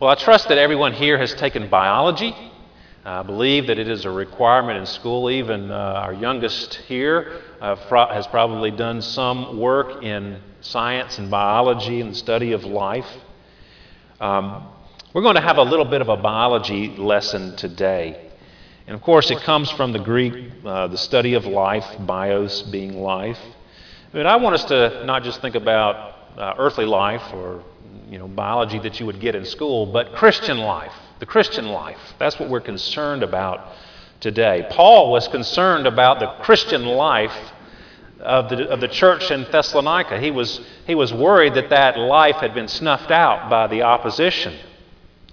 Well, I trust that everyone here has taken biology. I believe that it is a requirement in school. Even uh, our youngest here uh, has probably done some work in science and biology and the study of life. Um, we're going to have a little bit of a biology lesson today. And of course, it comes from the Greek, uh, the study of life, bios being life. But I want us to not just think about uh, earthly life or you know, biology that you would get in school, but Christian life, the Christian life. That's what we're concerned about today. Paul was concerned about the Christian life of the, of the church in Thessalonica. He was, he was worried that that life had been snuffed out by the opposition.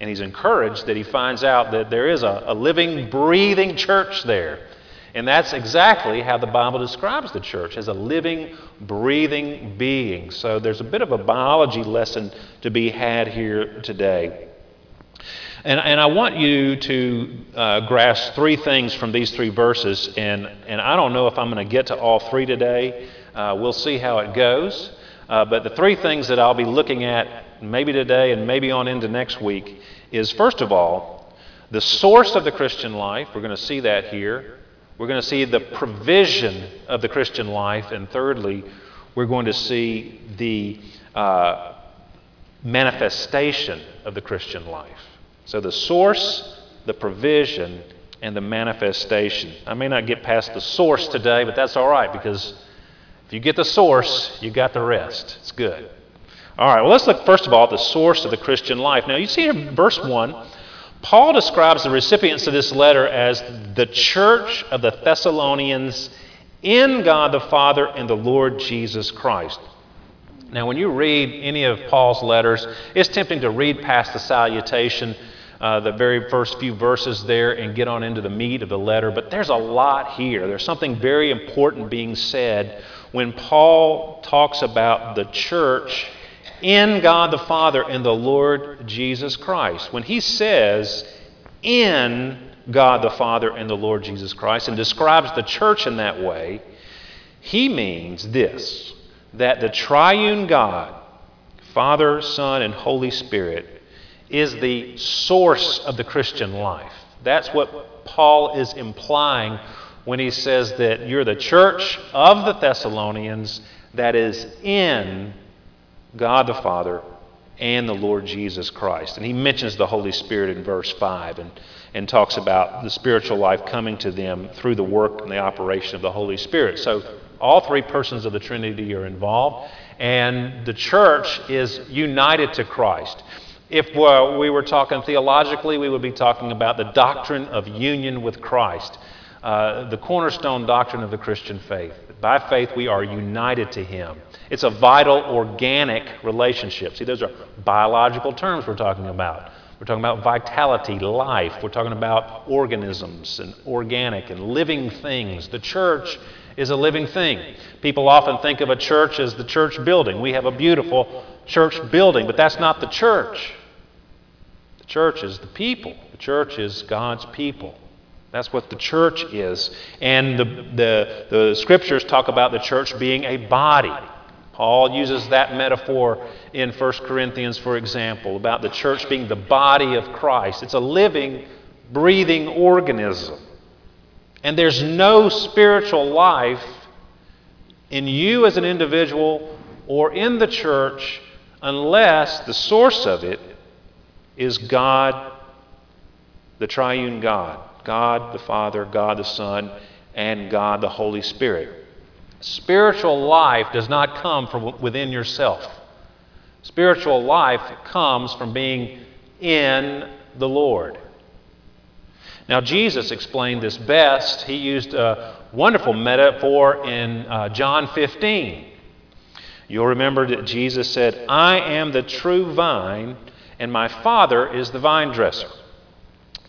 And he's encouraged that he finds out that there is a, a living, breathing church there and that's exactly how the Bible describes the church as a living, breathing being. So there's a bit of a biology lesson to be had here today. And, and I want you to uh, grasp three things from these three verses. And, and I don't know if I'm going to get to all three today. Uh, we'll see how it goes. Uh, but the three things that I'll be looking at, maybe today and maybe on into next week, is first of all, the source of the Christian life. We're going to see that here. We're going to see the provision of the Christian life. And thirdly, we're going to see the uh, manifestation of the Christian life. So the source, the provision, and the manifestation. I may not get past the source today, but that's all right because if you get the source, you got the rest. It's good. All right, well, let's look first of all at the source of the Christian life. Now, you see in verse 1 Paul describes the recipients of this letter as the church of the Thessalonians in God the Father and the Lord Jesus Christ. Now, when you read any of Paul's letters, it's tempting to read past the salutation, uh, the very first few verses there, and get on into the meat of the letter. But there's a lot here. There's something very important being said when Paul talks about the church in God the Father and the Lord Jesus Christ. When he says, in God the Father and the Lord Jesus Christ, and describes the church in that way, he means this that the triune God, Father, Son, and Holy Spirit, is the source of the Christian life. That's what Paul is implying when he says that you're the church of the Thessalonians that is in God the Father and the Lord Jesus Christ. And he mentions the Holy Spirit in verse 5 and, and talks about the spiritual life coming to them through the work and the operation of the Holy Spirit. So all three persons of the Trinity are involved, and the church is united to Christ. If uh, we were talking theologically, we would be talking about the doctrine of union with Christ, uh, the cornerstone doctrine of the Christian faith. By faith, we are united to Him. It's a vital, organic relationship. See, those are biological terms we're talking about. We're talking about vitality, life. We're talking about organisms and organic and living things. The church is a living thing. People often think of a church as the church building. We have a beautiful church building, but that's not the church. The church is the people, the church is God's people. That's what the church is. And the, the, the scriptures talk about the church being a body. Paul uses that metaphor in 1 Corinthians, for example, about the church being the body of Christ. It's a living, breathing organism. And there's no spiritual life in you as an individual or in the church unless the source of it is God, the triune God. God the Father, God the Son, and God the Holy Spirit. Spiritual life does not come from within yourself. Spiritual life comes from being in the Lord. Now, Jesus explained this best. He used a wonderful metaphor in uh, John 15. You'll remember that Jesus said, I am the true vine, and my Father is the vine dresser.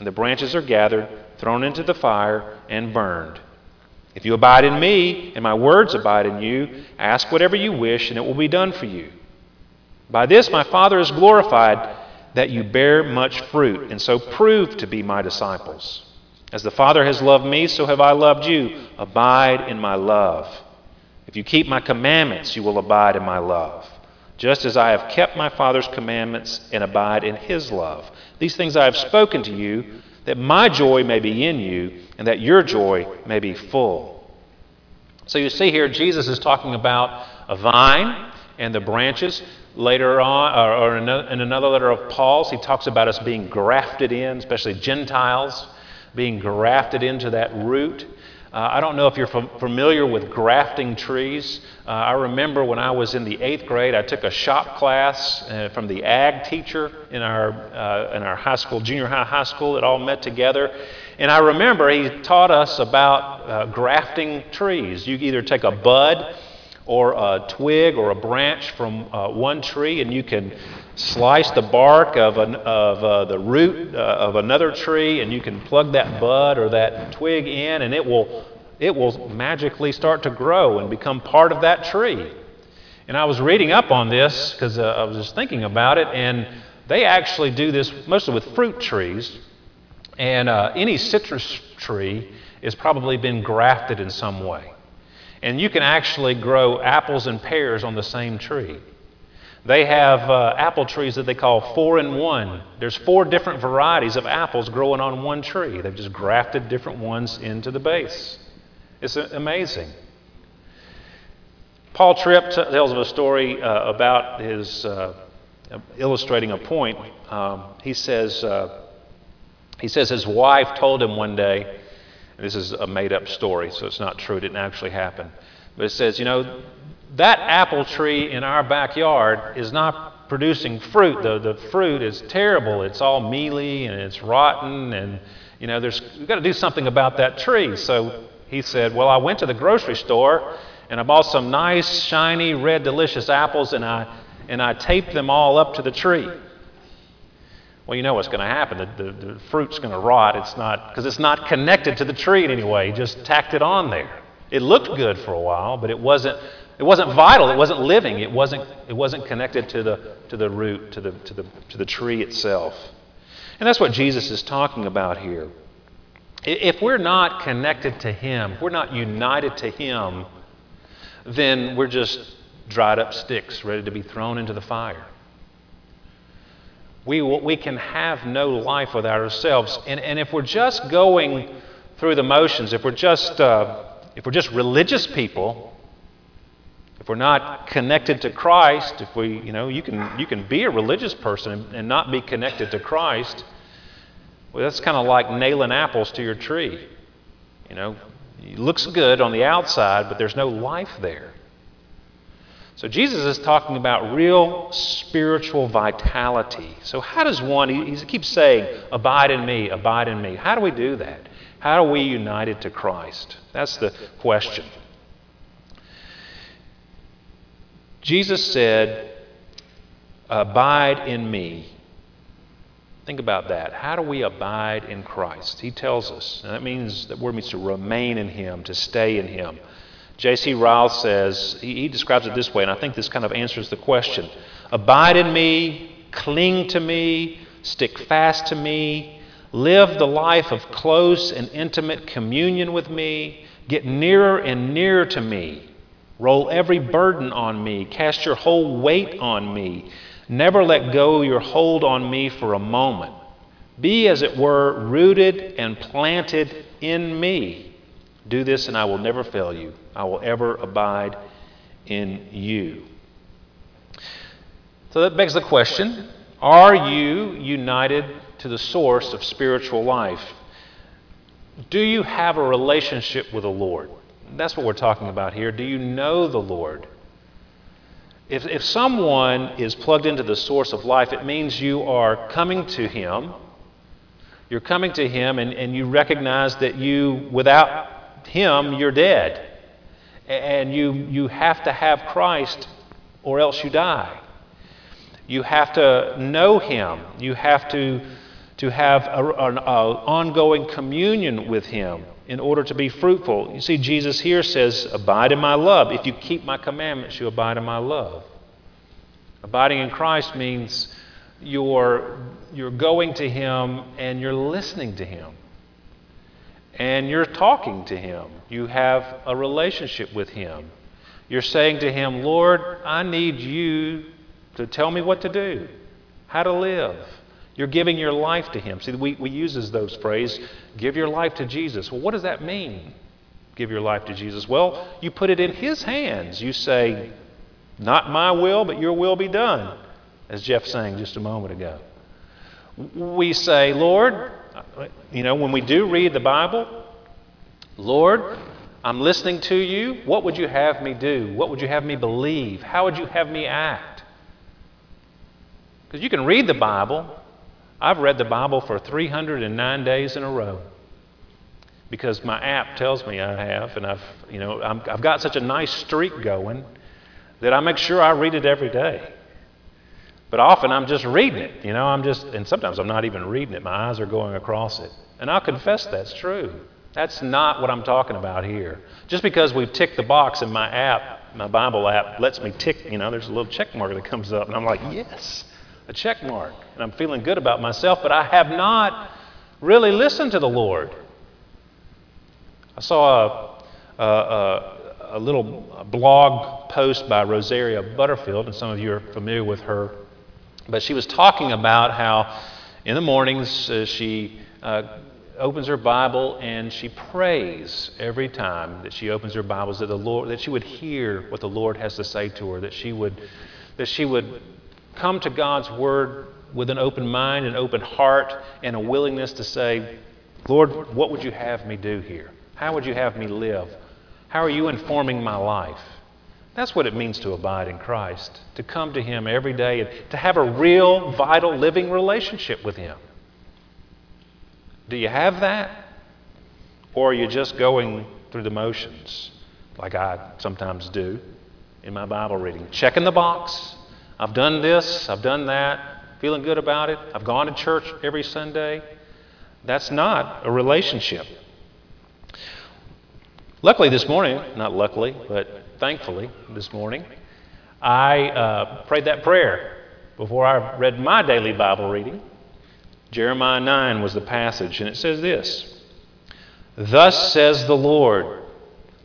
and the branches are gathered, thrown into the fire, and burned. If you abide in me, and my words abide in you, ask whatever you wish, and it will be done for you. By this my Father is glorified, that you bear much fruit, and so prove to be my disciples. As the Father has loved me, so have I loved you. Abide in my love. If you keep my commandments, you will abide in my love just as I have kept my Father's commandments and abide in his love. These things I have spoken to you, that my joy may be in you, and that your joy may be full. So you see here, Jesus is talking about a vine and the branches. Later on, or in another letter of Paul's, he talks about us being grafted in, especially Gentiles, being grafted into that root. Uh, I don't know if you're familiar with grafting trees. Uh, I remember when I was in the eighth grade, I took a shop class uh, from the ag teacher in our, uh, in our high school, junior high, high school, that all met together. And I remember he taught us about uh, grafting trees. You either take a bud or a twig or a branch from uh, one tree, and you can slice the bark of, an, of uh, the root uh, of another tree, and you can plug that bud or that twig in, and it will, it will magically start to grow and become part of that tree. And I was reading up on this because uh, I was just thinking about it, and they actually do this mostly with fruit trees. And uh, any citrus tree has probably been grafted in some way. And you can actually grow apples and pears on the same tree. They have uh, apple trees that they call four in one. There's four different varieties of apples growing on one tree. They've just grafted different ones into the base. It's amazing. Paul Tripp tells of a story uh, about his uh, illustrating a point. Um, he says uh, he says his wife told him one day. This is a made-up story, so it's not true. It didn't actually happen. But it says, you know, that apple tree in our backyard is not producing fruit. The, the fruit is terrible. It's all mealy and it's rotten, and you know, there's we've got to do something about that tree. So he said, Well, I went to the grocery store and I bought some nice, shiny, red, delicious apples, and I and I taped them all up to the tree. Well, you know what's going to happen. The, the, the fruit's going to rot. It's not because it's not connected to the tree in any way. He just tacked it on there. It looked good for a while, but it wasn't it wasn't vital. It wasn't living. It wasn't, it wasn't connected to the, to the root, to the, to, the, to the tree itself. And that's what Jesus is talking about here. If we're not connected to Him, if we're not united to Him, then we're just dried up sticks ready to be thrown into the fire. We, we can have no life without ourselves. And, and if we're just going through the motions, if we're just, uh, if we're just religious people, if we're not connected to Christ, if we, you know, you can, you can be a religious person and not be connected to Christ. Well, that's kind of like nailing apples to your tree. You know, it looks good on the outside, but there's no life there. So Jesus is talking about real spiritual vitality. So how does one, he, keeps saying, abide in me, abide in me. How do we do that? How are we united to Christ? That's the question. Jesus said, Abide in me. Think about that. How do we abide in Christ? He tells us. And that means that word means to remain in Him, to stay in Him. J.C. Ryle says, he, he describes it this way, and I think this kind of answers the question Abide in me, cling to me, stick fast to me, live the life of close and intimate communion with me, get nearer and nearer to me. Roll every burden on me. Cast your whole weight on me. Never let go your hold on me for a moment. Be, as it were, rooted and planted in me. Do this, and I will never fail you. I will ever abide in you. So that begs the question Are you united to the source of spiritual life? Do you have a relationship with the Lord? That's what we're talking about here. Do you know the Lord? If, if someone is plugged into the source of life, it means you are coming to Him. You're coming to Him and, and you recognize that you, without Him, you're dead. And you, you have to have Christ or else you die. You have to know Him. You have to, to have an ongoing communion with Him in order to be fruitful. You see, Jesus here says, Abide in my love. If you keep my commandments, you abide in my love. Abiding in Christ means you're, you're going to Him and you're listening to Him. And you're talking to Him. You have a relationship with Him. You're saying to Him, Lord, I need you to tell me what to do, how to live. You're giving your life to Him. See, we, we uses those phrases, give your life to Jesus. Well, what does that mean? Give your life to Jesus. Well, you put it in His hands. You say, not my will, but your will be done, as Jeff sang just a moment ago. We say, Lord, you know, when we do read the Bible, Lord, I'm listening to you. What would you have me do? What would you have me believe? How would you have me act? Because you can read the Bible. I've read the Bible for 309 days in a row because my app tells me I have, and I've, you know, i have got such a nice streak going that I make sure I read it every day. But often I'm just reading it, you know, I'm just, and sometimes I'm not even reading it. My eyes are going across it. And I'll confess that's true. That's not what I'm talking about here. Just because we've ticked the box in my app, my Bible app lets me tick, you know, there's a little check mark that comes up, and I'm like, yes, a check mark. And I'm feeling good about myself, but I have not really listened to the Lord. I saw a, a, a, a little blog post by Rosaria Butterfield, and some of you are familiar with her. But she was talking about how in the mornings uh, she uh, opens her Bible and she prays every time that she opens her Bibles that the Lord that she would hear what the Lord has to say to her, that she would that she would come to God's word with an open mind, an open heart, and a willingness to say, Lord, what would you have me do here? How would you have me live? How are you informing my life? That's what it means to abide in Christ, to come to Him every day and to have a real, vital, living relationship with Him. Do you have that? Or are you just going through the motions, like I sometimes do in my Bible reading? Checking the box. I've done this, I've done that, feeling good about it. I've gone to church every Sunday. That's not a relationship. Luckily, this morning, not luckily, but thankfully, this morning, I uh, prayed that prayer before I read my daily Bible reading. Jeremiah 9 was the passage, and it says this Thus says the Lord,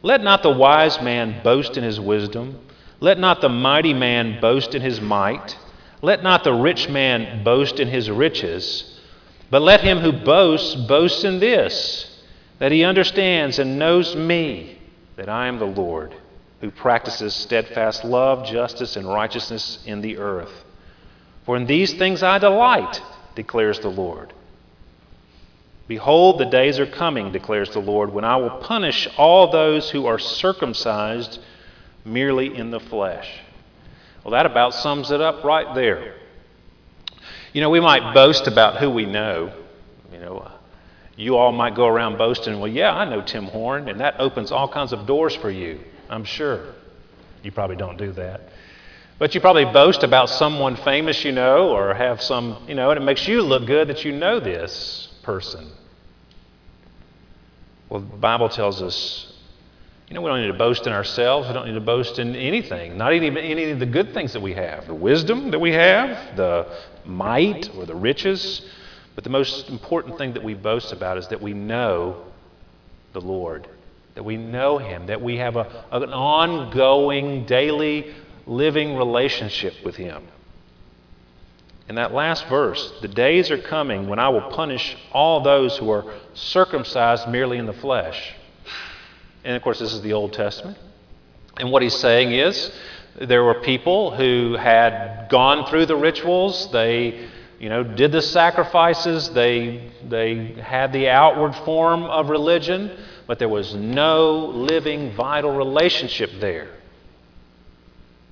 Let not the wise man boast in his wisdom, let not the mighty man boast in his might, let not the rich man boast in his riches, but let him who boasts boast in this, that he understands and knows me, that I am the Lord, who practices steadfast love, justice, and righteousness in the earth. For in these things I delight declares the Lord. Behold, the days are coming, declares the Lord, when I will punish all those who are circumcised merely in the flesh. Well, that about sums it up right there. You know, we might boast about who we know. You know, you all might go around boasting, well, yeah, I know Tim Horn, and that opens all kinds of doors for you, I'm sure. You probably don't do that. But you probably boast about someone famous you know, or have some, you know, and it makes you look good that you know this person. Well, the Bible tells us, you know, we don't need to boast in ourselves. We don't need to boast in anything, not even any of the good things that we have the wisdom that we have, the might or the riches. But the most important thing that we boast about is that we know the Lord, that we know Him, that we have a, an ongoing, daily living relationship with Him. In that last verse, the days are coming when I will punish all those who are circumcised merely in the flesh. And of course, this is the Old Testament. And what he's saying is there were people who had gone through the rituals, they you know, did the sacrifices, they, they had the outward form of religion, but there was no living, vital relationship there.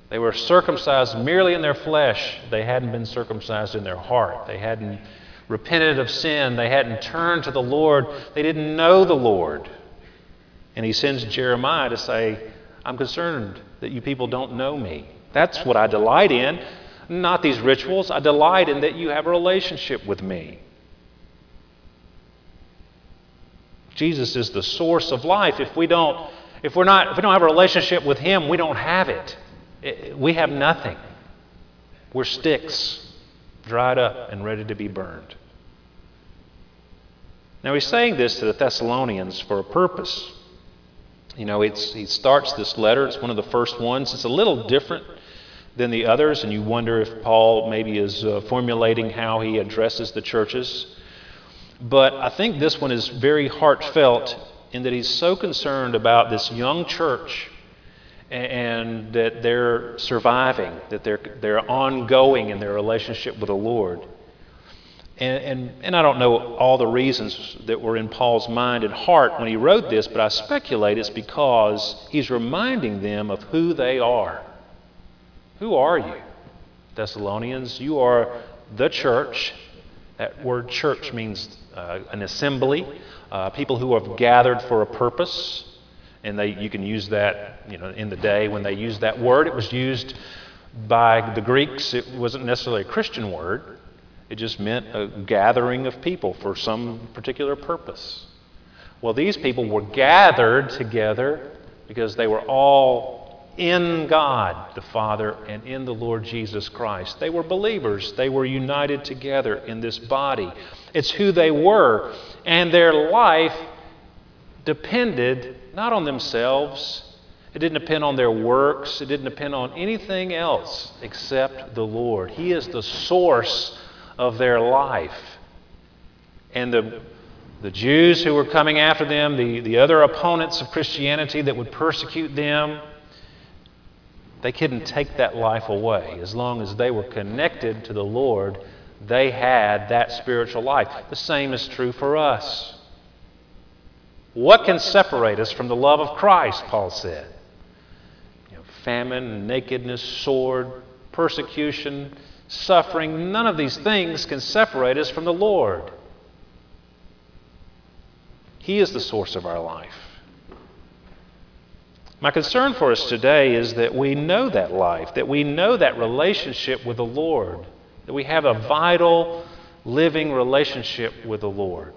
They were circumcised merely in their flesh. They hadn't been circumcised in their heart. They hadn't repented of sin. They hadn't turned to the Lord. They didn't know the Lord. And he sends Jeremiah to say, I'm concerned that you people don't know me. That's what I delight in. Not these rituals. I delight in that you have a relationship with me. Jesus is the source of life. If we don't, if we're not, if we don't have a relationship with Him, we don't have it. we have nothing. We're sticks, dried up and ready to be burned. Now he's saying this to the Thessalonians for a purpose. You know, he starts this letter, it's one of the first ones. It's a little different than the others, and you wonder if Paul maybe is uh, formulating how he addresses the churches. But I think this one is very heartfelt in that he's so concerned about this young church and that they're surviving, that they're, they're ongoing in their relationship with the Lord. And, and, and I don't know all the reasons that were in Paul's mind and heart when he wrote this, but I speculate it's because he's reminding them of who they are. Who are you, Thessalonians? You are the church. That word church means uh, an assembly, uh, people who have gathered for a purpose. And they, you can use that you know, in the day when they used that word. It was used by the Greeks, it wasn't necessarily a Christian word. It just meant a gathering of people for some particular purpose. Well, these people were gathered together because they were all in God the Father and in the Lord Jesus Christ. They were believers, they were united together in this body. It's who they were, and their life depended not on themselves. It didn't depend on their works. It didn't depend on anything else except the Lord. He is the source of their life. And the, the Jews who were coming after them, the, the other opponents of Christianity that would persecute them, they couldn't take that life away. As long as they were connected to the Lord, they had that spiritual life. The same is true for us. What can separate us from the love of Christ, Paul said? You know, famine, nakedness, sword, persecution, suffering, none of these things can separate us from the Lord. He is the source of our life. My concern for us today is that we know that life, that we know that relationship with the Lord, that we have a vital, living relationship with the Lord.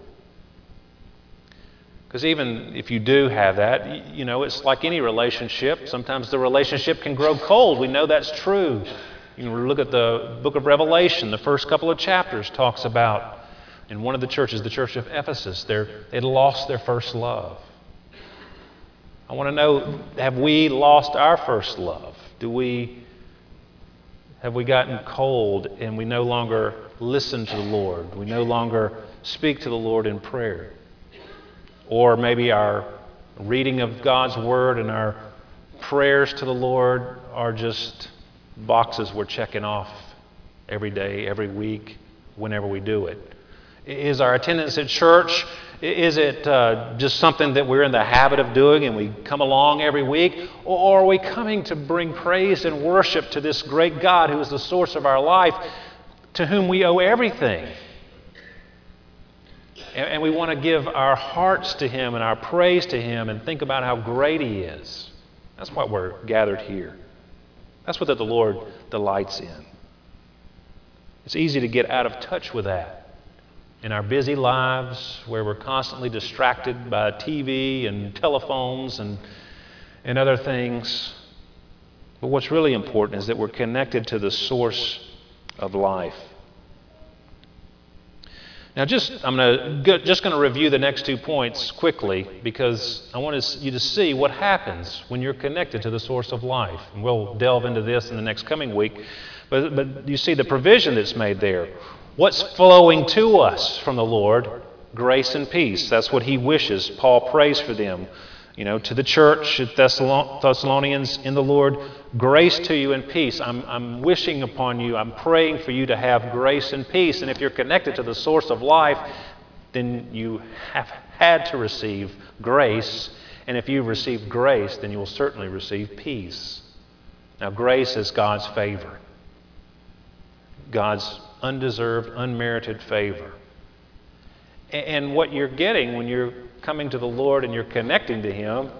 Because even if you do have that, you know, it's like any relationship. Sometimes the relationship can grow cold. We know that's true. You can look at the book of Revelation, the first couple of chapters talks about in one of the churches, the church of Ephesus, they'd lost their first love. I want to know have we lost our first love? Do we have we gotten cold and we no longer listen to the Lord? We no longer speak to the Lord in prayer? Or maybe our reading of God's word and our prayers to the Lord are just boxes we're checking off every day, every week, whenever we do it? Is our attendance at church, is it uh, just something that we're in the habit of doing and we come along every week? Or are we coming to bring praise and worship to this great God who is the source of our life, to whom we owe everything? And, and we want to give our hearts to Him and our praise to Him and think about how great He is. That's why we're gathered here. That's what the Lord delights in. It's easy to get out of touch with that in our busy lives where we're constantly distracted by TV and telephones and, and other things. But what's really important is that we're connected to the source of life. Now, just I'm gonna, just going to review the next two points quickly because I want you to see what happens when you're connected to the source of life. And we'll delve into this in the next coming week. But, but you see the provision that's made there. What's flowing to us from the Lord? Grace and peace. That's what He wishes. Paul prays for them you know, to the church at Thessalonians in the Lord, grace to you and peace. I'm, I'm wishing upon you, I'm praying for you to have grace and peace. And if you're connected to the source of life, then you have had to receive grace. And if you've received grace, then you will certainly receive peace. Now, grace is God's favor, God's undeserved, unmerited favor. And what you're getting when you're coming to the Lord and you're connecting to Him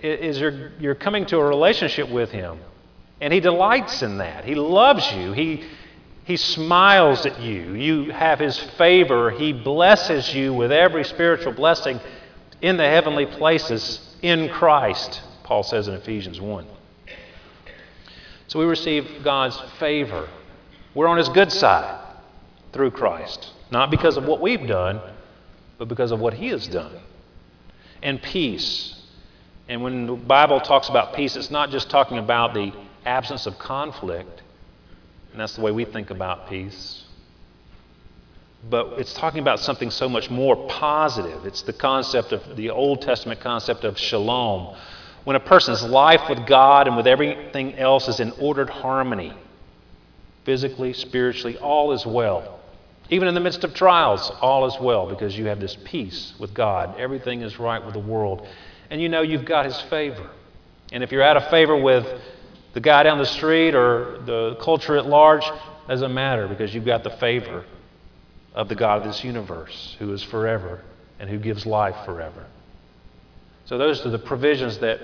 is you're, you're coming to a relationship with Him. And He delights in that. He loves you. He, he smiles at you. You have His favor. He blesses you with every spiritual blessing in the heavenly places in Christ, Paul says in Ephesians 1. So we receive God's favor. We're on His good side through Christ, not because of what we've done, but because of what He has done. And peace. And when the Bible talks about peace, it's not just talking about the absence of conflict, and that's the way we think about peace. But it's talking about something so much more positive. It's the concept of the Old Testament concept of shalom. When a person's life with God and with everything else is in ordered harmony, physically, spiritually, all is well. Even in the midst of trials, all is well because you have this peace with God. Everything is right with the world. And you know you've got His favor. And if you're out of favor with the guy down the street or the culture at large, doesn't matter because you've got the favor of the God of this universe who is forever and who gives life forever. So, those are the provisions that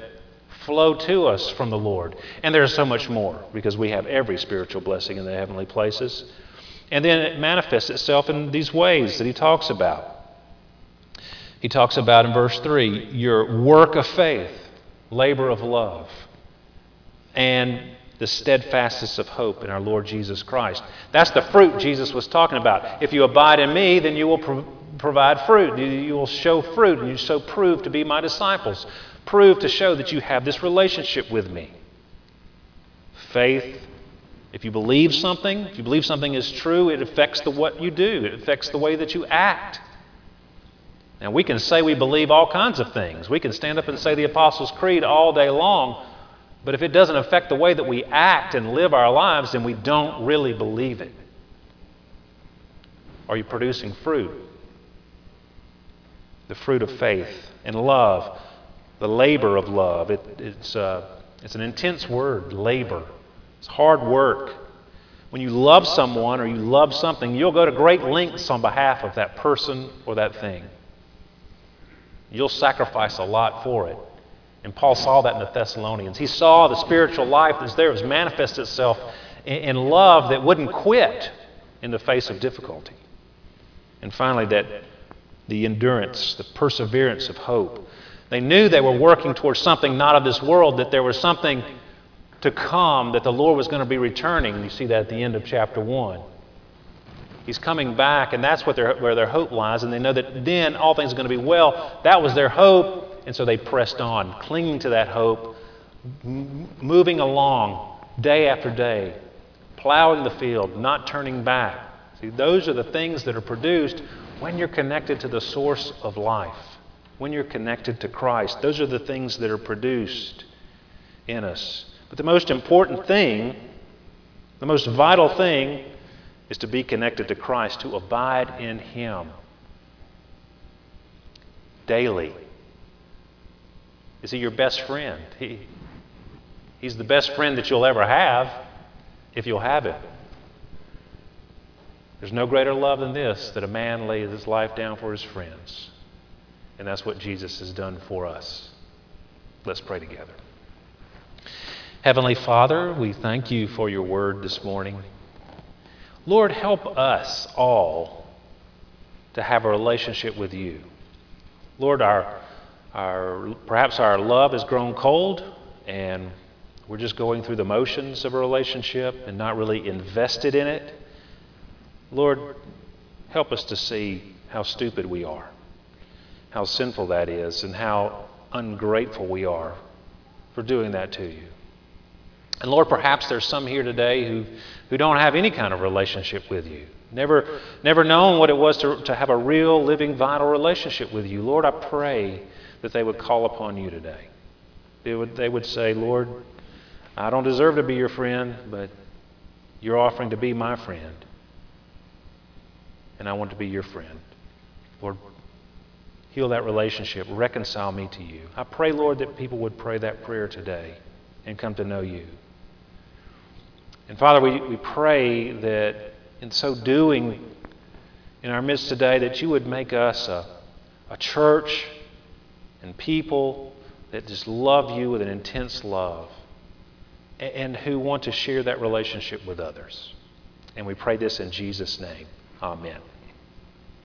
flow to us from the Lord. And there's so much more because we have every spiritual blessing in the heavenly places. And then it manifests itself in these ways that he talks about. He talks about in verse 3 your work of faith, labor of love, and the steadfastness of hope in our Lord Jesus Christ. That's the fruit Jesus was talking about. If you abide in me, then you will pro- provide fruit. You, you will show fruit, and you so prove to be my disciples. Prove to show that you have this relationship with me. Faith if you believe something, if you believe something is true, it affects the what you do. It affects the way that you act. Now we can say we believe all kinds of things. We can stand up and say the Apostles' Creed all day long, but if it doesn't affect the way that we act and live our lives, then we don't really believe it. Are you producing fruit? The fruit of faith and love, the labor of love. It, it's, uh, it's an intense word, labor. It's hard work. When you love someone or you love something, you'll go to great lengths on behalf of that person or that thing. You'll sacrifice a lot for it. And Paul saw that in the Thessalonians. He saw the spiritual life that's there was manifest itself in love that wouldn't quit in the face of difficulty. And finally, that the endurance, the perseverance of hope. They knew they were working towards something not of this world, that there was something to come, that the Lord was going to be returning. You see that at the end of chapter 1. He's coming back, and that's what their, where their hope lies. And they know that then all things are going to be well. That was their hope, and so they pressed on, clinging to that hope, m- moving along day after day, plowing the field, not turning back. See, those are the things that are produced when you're connected to the source of life, when you're connected to Christ. Those are the things that are produced in us. But the most important thing, the most vital thing, is to be connected to Christ, to abide in Him daily. Is He your best friend? He, he's the best friend that you'll ever have if you'll have it. There's no greater love than this that a man lays his life down for his friends. And that's what Jesus has done for us. Let's pray together. Heavenly Father, we thank you for your word this morning. Lord, help us all to have a relationship with you. Lord, our, our, perhaps our love has grown cold and we're just going through the motions of a relationship and not really invested in it. Lord, help us to see how stupid we are, how sinful that is, and how ungrateful we are for doing that to you. And Lord, perhaps there's some here today who, who don't have any kind of relationship with you. Never, never known what it was to, to have a real, living, vital relationship with you. Lord, I pray that they would call upon you today. They would, they would say, Lord, I don't deserve to be your friend, but you're offering to be my friend. And I want to be your friend. Lord, heal that relationship. Reconcile me to you. I pray, Lord, that people would pray that prayer today and come to know you. And Father, we, we pray that in so doing in our midst today, that you would make us a, a church and people that just love you with an intense love and who want to share that relationship with others. And we pray this in Jesus' name. Amen.